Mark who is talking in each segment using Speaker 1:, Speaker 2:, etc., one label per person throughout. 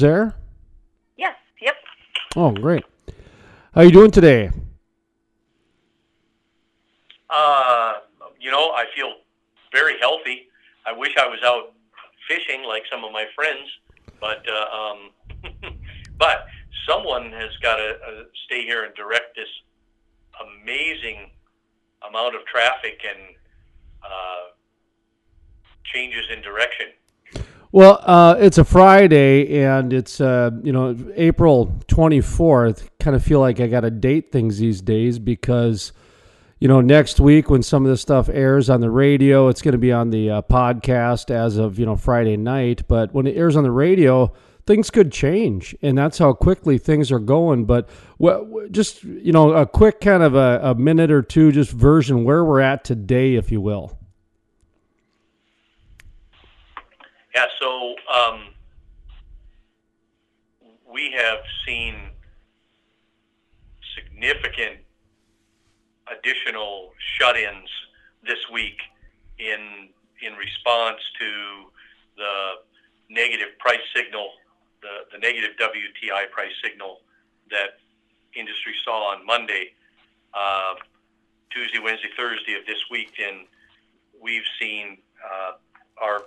Speaker 1: there?
Speaker 2: Yes. Yep.
Speaker 1: Oh, great. How are you doing today?
Speaker 3: Uh, you know, I feel very healthy. I wish I was out fishing like some of my friends, but uh, um, but someone has got to uh, stay here and direct this amazing amount of traffic and uh, changes in direction.
Speaker 1: Well, uh, it's a Friday, and it's uh, you know April twenty fourth. Kind of feel like I got to date things these days because you know next week when some of this stuff airs on the radio, it's going to be on the uh, podcast as of you know Friday night. But when it airs on the radio, things could change, and that's how quickly things are going. But what, just you know, a quick kind of a, a minute or two, just version where we're at today, if you will.
Speaker 3: Yeah, so um, we have seen significant additional shut-ins this week in in response to the negative price signal, the, the negative WTI price signal that industry saw on Monday, uh, Tuesday, Wednesday, Thursday of this week, and we've seen uh, our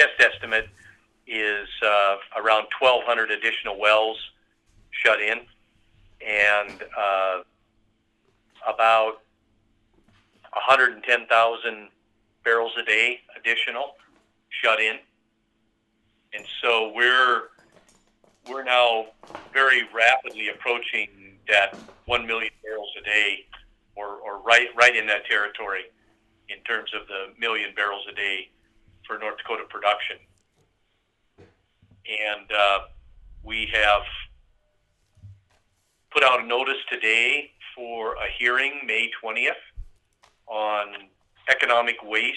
Speaker 3: best estimate is uh, around 1,200 additional wells shut in, and uh, about 110,000 barrels a day additional shut in. And so we're we're now very rapidly approaching that 1 million barrels a day, or, or right right in that territory, in terms of the million barrels a day for North Dakota production. And uh, we have put out a notice today for a hearing May 20th on economic waste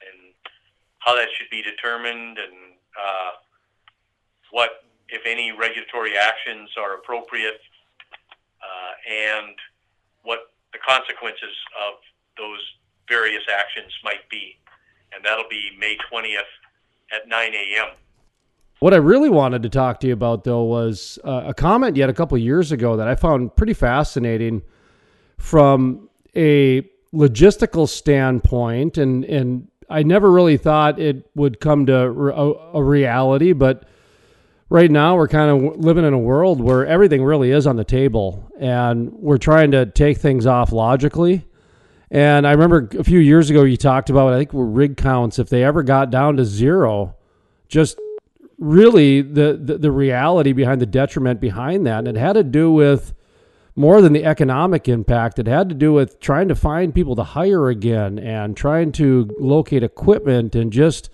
Speaker 3: and how that should be determined and uh, what, if any, regulatory actions are appropriate uh, and what the consequences of those various actions might be. And that'll be May 20th at 9 a.m.
Speaker 1: What I really wanted to talk to you about, though, was uh, a comment yet a couple years ago that I found pretty fascinating from a logistical standpoint, and and I never really thought it would come to a, a reality, but right now we're kind of living in a world where everything really is on the table, and we're trying to take things off logically. And I remember a few years ago you talked about I think were rig counts if they ever got down to zero, just really the, the, the reality behind the detriment behind that. And it had to do with more than the economic impact. It had to do with trying to find people to hire again and trying to locate equipment and just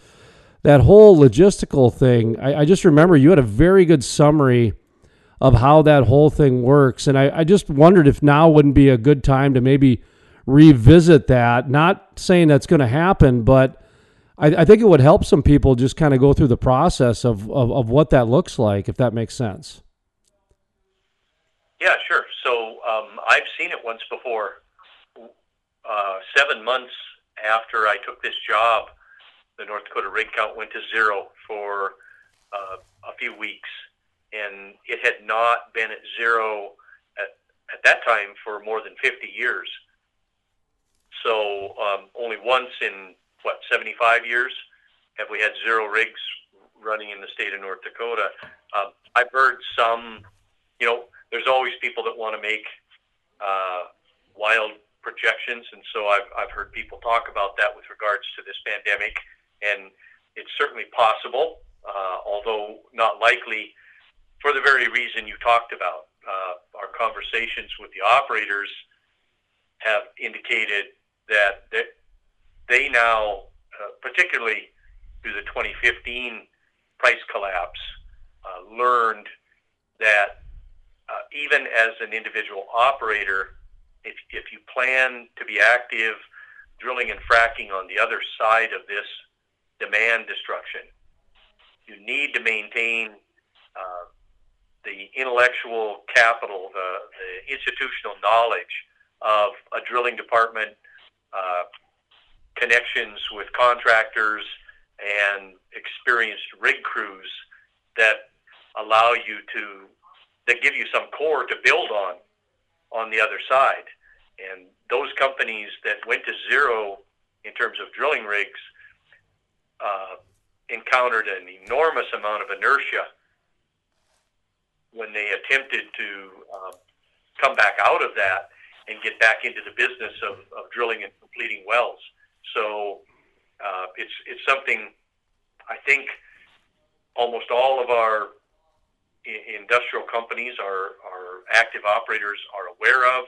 Speaker 1: that whole logistical thing. I, I just remember you had a very good summary of how that whole thing works. And I, I just wondered if now wouldn't be a good time to maybe revisit that. Not saying that's going to happen, but I, I think it would help some people just kind of go through the process of, of, of what that looks like, if that makes sense.
Speaker 3: Yeah, sure. So um, I've seen it once before. Uh, seven months after I took this job, the North Dakota rig count went to zero for uh, a few weeks, and it had not been at zero at, at that time for more than 50 years. So um, only once in what 75 years have we had zero rigs running in the state of North Dakota. Uh, I've heard some, you know, there's always people that want to make uh, wild projections, and so I've I've heard people talk about that with regards to this pandemic, and it's certainly possible, uh, although not likely, for the very reason you talked about. Uh, our conversations with the operators have indicated that they, now, uh, particularly through the 2015 price collapse, uh, learned that uh, even as an individual operator, if, if you plan to be active drilling and fracking on the other side of this demand destruction, you need to maintain uh, the intellectual capital, the, the, institutional knowledge of a drilling department, uh, connections with contractors, and experienced rig crews that allow you to that give you some core to build on on the other side. And those companies that went to zero in terms of drilling rigs uh, encountered an enormous amount of inertia when they attempted to uh, come back out of that and get back into the business of, of drilling and completing wells. So uh, it's it's something I think almost all of our industrial companies, our, our active operators are aware of.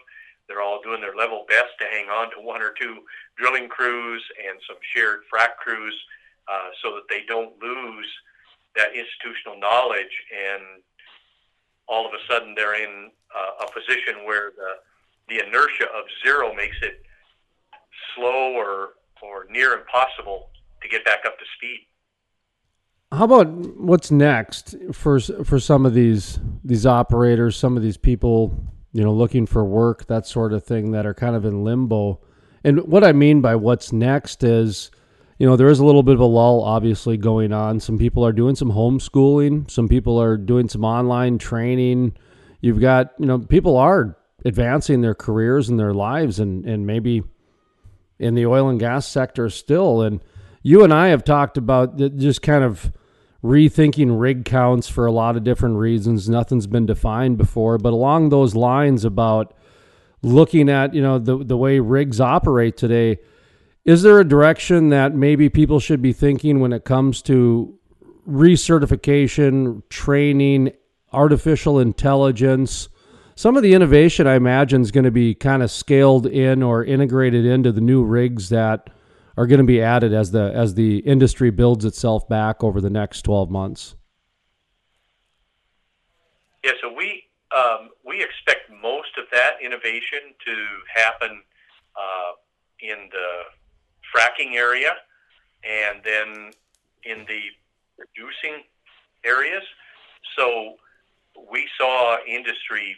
Speaker 3: They're all doing their level best to hang on to one or two drilling crews and some shared frac crews uh, so that they don't lose that institutional knowledge and all of a sudden they're in uh, a position where the, the inertia of zero makes it slow or, or near impossible to get back up to speed.
Speaker 1: How about what's next for for some of these these operators, some of these people, you know, looking for work, that sort of thing, that are kind of in limbo. And what I mean by what's next is, you know, there is a little bit of a lull obviously going on. Some people are doing some homeschooling, some people are doing some online training. You've got, you know, people are advancing their careers and their lives and and maybe in the oil and gas sector still and you and I have talked about just kind of rethinking rig counts for a lot of different reasons. Nothing's been defined before, but along those lines about looking at, you know, the the way rigs operate today, is there a direction that maybe people should be thinking when it comes to recertification, training, artificial intelligence? Some of the innovation I imagine is going to be kind of scaled in or integrated into the new rigs that are going to be added as the as the industry builds itself back over the next 12 months?
Speaker 3: Yeah, so we um, we expect most of that innovation to happen uh, in the fracking area, and then in the producing areas. So we saw industry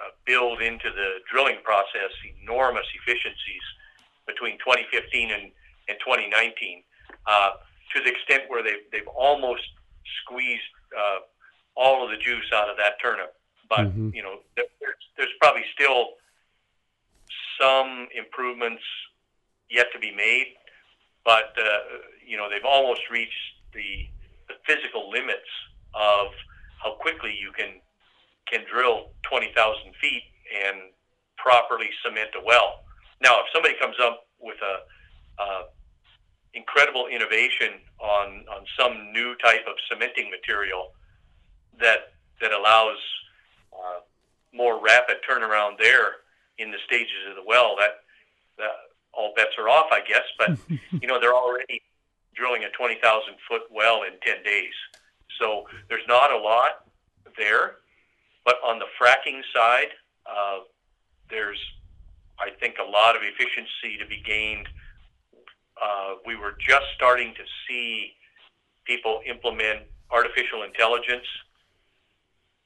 Speaker 3: uh, build into the drilling process enormous efficiencies between 2015 and, and 2019 uh, to the extent where they've, they've almost squeezed uh, all of the juice out of that turnip. But, mm-hmm. you know, there's, there's probably still some improvements yet to be made. But, uh, you know, they've almost reached the, the physical limits of how quickly you can can drill 20,000 feet and properly cement a well. Now, if somebody comes up with a, a incredible innovation on on some new type of cementing material that that allows uh, more rapid turnaround there in the stages of the well, that that all bets are off, I guess. But you know, they're already drilling a twenty thousand foot well in ten days, so there's not a lot there. But on the fracking side, uh, there's I think a lot of efficiency to be gained. Uh, we were just starting to see people implement artificial intelligence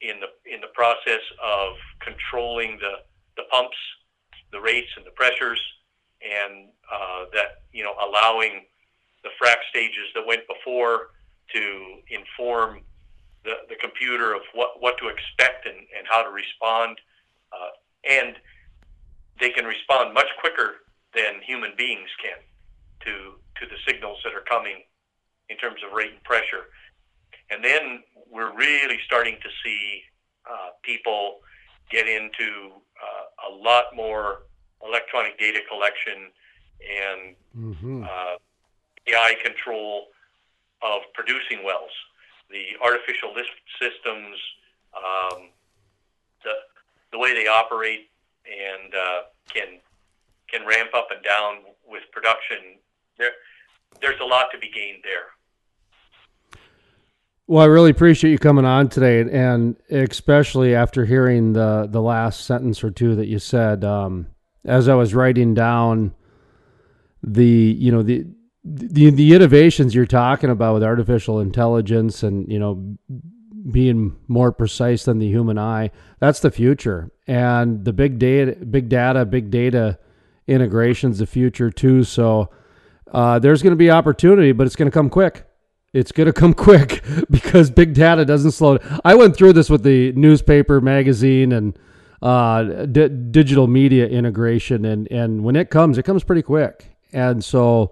Speaker 3: in the in the process of controlling the the pumps, the rates, and the pressures, and uh, that you know allowing the frac stages that went before to inform the, the computer of what, what to expect and, and how to respond. Uh, and they can respond much quicker than human beings can to to the signals that are coming in terms of rate and pressure. And then we're really starting to see uh, people get into uh, a lot more electronic data collection and mm-hmm. uh, AI control of producing wells. The artificial lift systems, um, the the way they operate and uh, can can ramp up and down with production. There, there's a lot to be gained there.
Speaker 1: Well, I really appreciate you coming on today, and especially after hearing the the last sentence or two that you said. Um, as I was writing down the, you know, the the the innovations you're talking about with artificial intelligence and you know being more precise than the human eye. That's the future, and the big data, big data, big data integration's the future too. So uh, there's going to be opportunity, but it's going to come quick. it's going to come quick because big data doesn't slow. Down. I went through this with the newspaper, magazine, and uh, digital media integration, and and when it comes, it comes pretty quick. And so,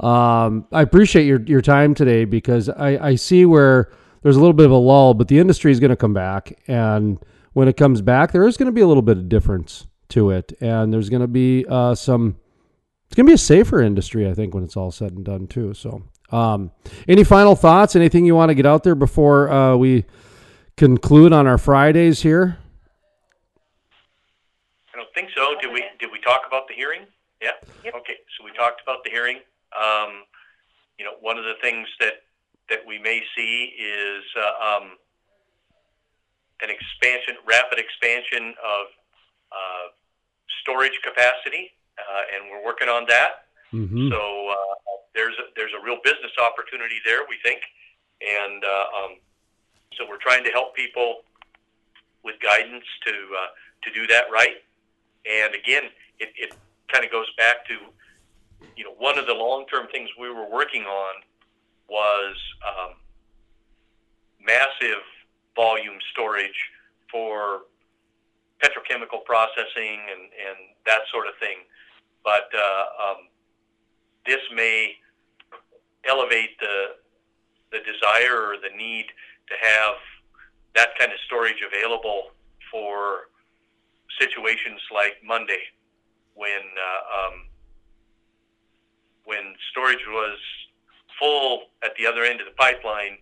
Speaker 1: um, I appreciate your your time today because I I see where there's a little bit of a lull, but the industry is going to come back, and when it comes back, there is going to be a little bit of difference to it, and there's going to be uh, some. It's going to be a safer industry, I think, when it's all said and done, too. So, um, any final thoughts? Anything you want to get out there before uh, we conclude on our Fridays here?
Speaker 3: I don't think so. Did we? Did we talk about the hearing? Yeah.
Speaker 2: Yep.
Speaker 3: Okay. So we talked about the hearing. Um, you know, one of the things that that we may see is uh, um, an expansion, rapid expansion of uh, storage capacity, uh, and we're working on that.
Speaker 1: Mm-hmm.
Speaker 3: So uh, there's a, there's a real business opportunity there, we think, and uh, um, so we're trying to help people with guidance to uh, to do that right. And again, it, it kind of goes back to you know one of the long term things we were working on was um, massive volume storage for petrochemical processing and, and that sort of thing. But uh, um, this may elevate the the desire or the need to have that kind of storage available for situations like Monday, when uh, um, when storage was full at the other end of the pipeline,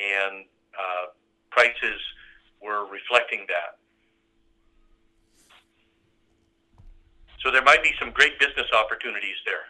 Speaker 3: and uh, prices were reflecting that. So there might be some great business opportunities there.